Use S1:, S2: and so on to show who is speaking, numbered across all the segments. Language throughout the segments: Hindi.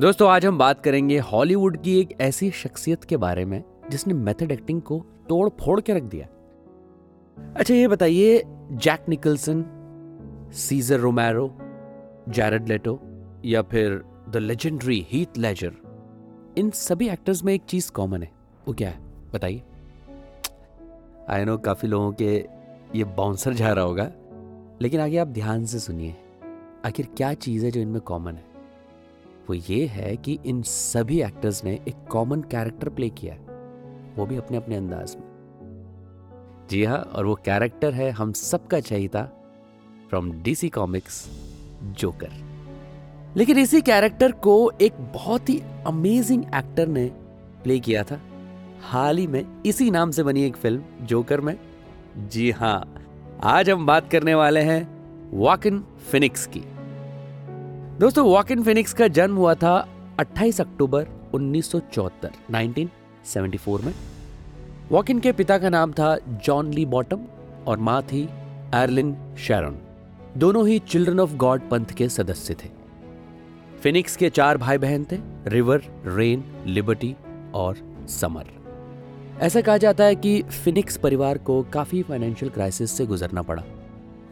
S1: दोस्तों, आज हम बात करेंगे हॉलीवुड की एक ऐसी शख्सियत के बारे में, जिसने मेथड एक्टिंग को तोड़ फोड़ के रख दिया। अच्छा ये बताइए Jack Nicholson Cesar Romero Jared Leto या फिर द लेजेंडरी हीथ लेजर इन सभी एक्टर्स में एक चीज़ कॉमन है, वो क्या है? बताइए। आई नो काफ़ी लोगों के ये बाउंसर जा रहा होगा, लेकिन आगे आप ध्यान से सुनिए, आखिर क्या चीज़ है जो इनमें कॉमन है? वो ये है कि इन सभी एक्टर्स ने एक कॉमन कैरेक्टर प्ले किया है। वो भी अपने अपने अंदाज में। जी हाँ और वो कैरेक्टर है हम सबका चाहिए फ्रॉम डीसी कॉमिक्स जोकर लेकिन इसी कैरेक्टर को एक बहुत ही अमेजिंग एक्टर ने प्ले किया था। हाल ही में इसी नाम से बनी एक फ़िल्म जोकर में। जी हाँ आज हम बात करने वाले हैं वॉकिन फिनिक्स की। दोस्तों वॉकिन फिनिक्स का जन्म हुआ था 28 अक्टूबर 1974 1974 में। वॉकिन के पिता का नाम था जॉन ली बॉटम और माँ थी एरलिन शेरन। दोनों ही चिल्ड्रन ऑफ़ गॉड पंथ के सदस्य थे। फिनिक्स के चार भाई बहन थे, रिवर, रेन, लिबर्टी और समर। ऐसा कहा जाता है कि फिनिक्स परिवार को काफ़ी फाइनेंशियल क्राइसिस से गुजरना पड़ा।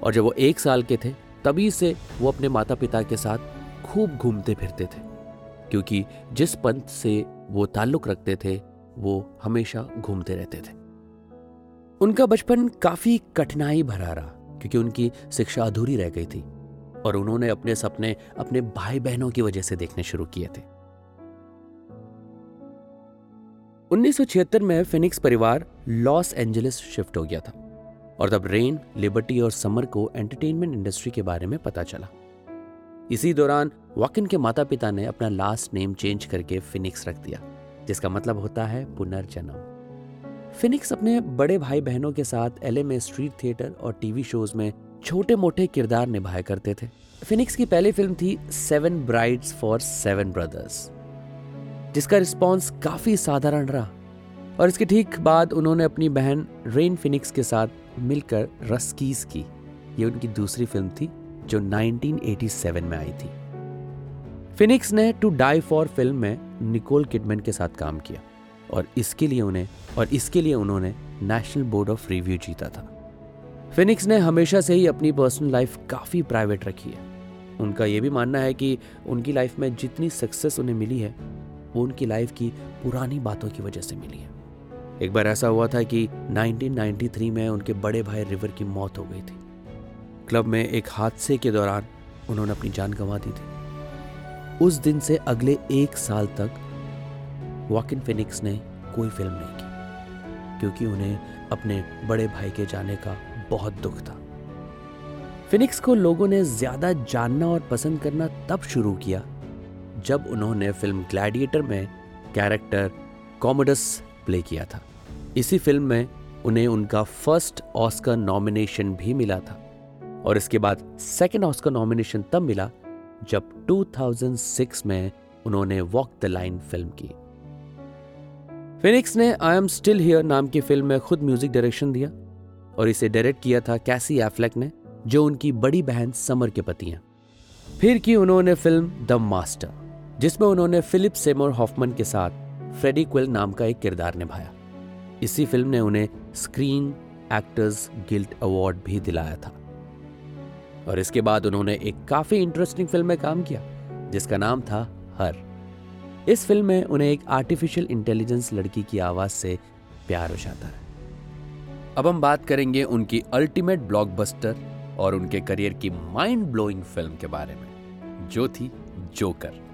S1: और जब वो एक साल के थे, तभी से वो अपने माता पिता के साथ खूब घूमते फिरते थे, क्योंकि जिस पंथ से वो ताल्लुक रखते थे, वो हमेशा घूमते रहते थे। उनका बचपन काफ़ी कठिनाई भरा रहा, क्योंकि उनकी शिक्षा अधूरी रह गई थी, और उन्होंने अपने सपने अपने भाई बहनों की वजह से देखने शुरू किए थे। 1976 में फिनिक्स परिवार लॉस एंजलिस शिफ्ट हो गया था, और तब रेन, लिबर्टी और समर को एंटरटेनमेंट इंडस्ट्री के बारे में पता चला। इसी दौरान वॉकिन के माता पिता ने अपना लास्ट नेम चेंज करके फिनिक्स रख दिया, जिसका मतलब होता है पुनर्जन्म। फिनिक्स अपने बड़े भाई बहनों के साथ एल में स्ट्रीट थिएटर और टीवी शोज़ में छोटे मोटे किरदार निभाया करते थे। फिनिक्स की पहली फ़िल्म थी Seven Brides for Seven Brothers जिसका रिस्पॉन्स काफ़ी साधारण रहा। और इसके ठीक बाद उन्होंने अपनी बहन रेन फिनिक्स के साथ मिलकर रस्कीज की। ये उनकी दूसरी फ़िल्म थी जो 1987 में आई थी। फिनिक्स ने टू डाई फॉर फ़िल्म में निकोल किडमैन के साथ काम किया और इसके लिए उन्हें, और इसके लिए उन्होंने नेशनल बोर्ड ऑफ़ रिव्यू जीता था। फिनिक्स ने हमेशा से ही अपनी पर्सनल लाइफ काफ़ी प्राइवेट रखी है। उनका यह भी मानना है कि उनकी लाइफ में जितनी सक्सेस उन्हें मिली है, वो उनकी लाइफ की पुरानी बातों की वजह से मिली है। एक बार ऐसा हुआ था कि 1993 में उनके बड़े भाई रिवर की मौत हो गई थी। क्लब में एक हादसे के दौरान उन्होंने अपनी जान गंवा दी थी। उस दिन से अगले एक साल तक वॉकिन फिनिक्स ने कोई फ़िल्म नहीं की, क्योंकि उन्हें अपने बड़े भाई के जाने का बहुत दुख था। फिनिक्स को लोगों ने ज़्यादा जानना और पसंद करना तब शुरू किया, जब उन्होंने फ़िल्म ग्लैडिएटर में कैरेक्टर कॉमोडस प्ले किया था। इसी फ़िल्म में उन्हें उनका फ़र्स्ट ऑस्कर नॉमिनेशन भी मिला था। और इसके बाद सेकंड ऑस्कर नॉमिनेशन तब मिला जब 2006 में उन्होंने वॉक द लाइन फ़िल्म की। फिनिक्स ने आई एम स्टिल हियर नाम की फ़िल्म में खुद म्यूज़िक डायरेक्शन दिया और इसे डायरेक्ट किया था कैसी एफ्लेक ने, जो उनकी बड़ी बहन समर के पति हैं। फिर की उन्होंने फ़िल्म द मास्टर जिसमें उन्होंने फिलिप सेमोर हॉफमन के साथ फ्रेडी क्विल नाम का एक किरदार निभाया। इसी फ़िल्म ने उन्हें स्क्रीन एक्टर्स गिल्ड अवार्ड भी दिलाया था। और इसके बाद उन्होंने एक काफ़ी इंटरेस्टिंग फ़िल्म में काम किया, जिसका नाम था हर। इस फ़िल्म में उन्हें एक आर्टिफिशियल इंटेलिजेंस लड़की की आवाज़ से प्यार हो जाता है। अब हम बात करेंगे उनकी अल्टीमेट ब्लॉकबस्टर और उनके करियर की माइंड ब्लोइंग फ़िल्म के बारे में, जो थी जोकर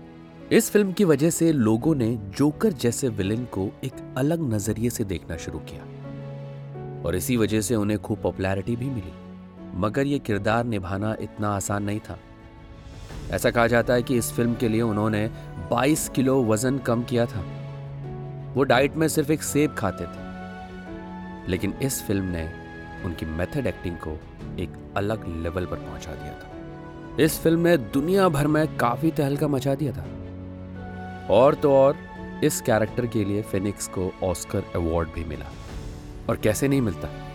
S1: इस फ़िल्म की वजह से लोगों ने जोकर जैसे विलेन को एक अलग नज़रिए से देखना शुरू किया। और इसी वजह से उन्हें खूब पॉपुलैरिटी भी मिली। मगर यह किरदार निभाना इतना आसान नहीं था। ऐसा कहा जाता है कि इस फ़िल्म के लिए उन्होंने 22 किलो वज़न कम किया था। वो डाइट में सिर्फ़ एक सेब खाते थे। लेकिन इस फ़िल्म ने उनकी मेथड एक्टिंग को एक अलग लेवल पर पहुँचा दिया था। इस फ़िल्म ने दुनिया भर में काफ़ी तहलका मचा दिया था। और तो और, इस कैरेक्टर के लिए फिनिक्स को ऑस्कर अवार्ड भी मिला। और कैसे नहीं मिलता?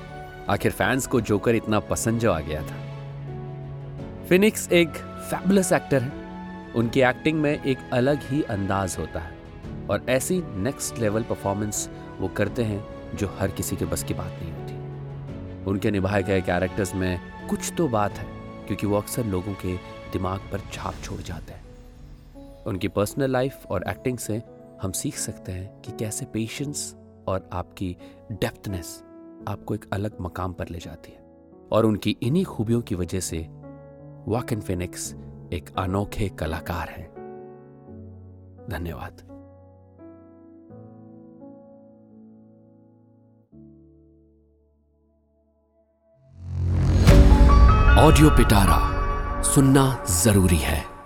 S1: आखिर फैंस को जोकर इतना पसंद जो आ गया था। फिनिक्स एक फैबुलस एक्टर है। उनकी एक्टिंग में एक अलग ही अंदाज होता है और ऐसी नेक्स्ट लेवल परफॉर्मेंस वो करते हैं जो हर किसी के बस की बात नहीं होती। उनके निभाए गए कैरेक्टर्स में कुछ तो बात है, क्योंकि वो अक्सर लोगों के दिमाग पर छाप छोड़ जाते हैं। उनकी पर्सनल लाइफ और एक्टिंग से हम सीख सकते हैं कि कैसे पेशेंस और आपकी डेप्थनेस आपको एक अलग मकाम पर ले जाती है। और उनकी इन्हीं खूबियों की वजह से वाकिन फिनिक्स एक अनोखे कलाकार हैं। धन्यवाद।
S2: ऑडियो पिटारा सुनना ज़रूरी है।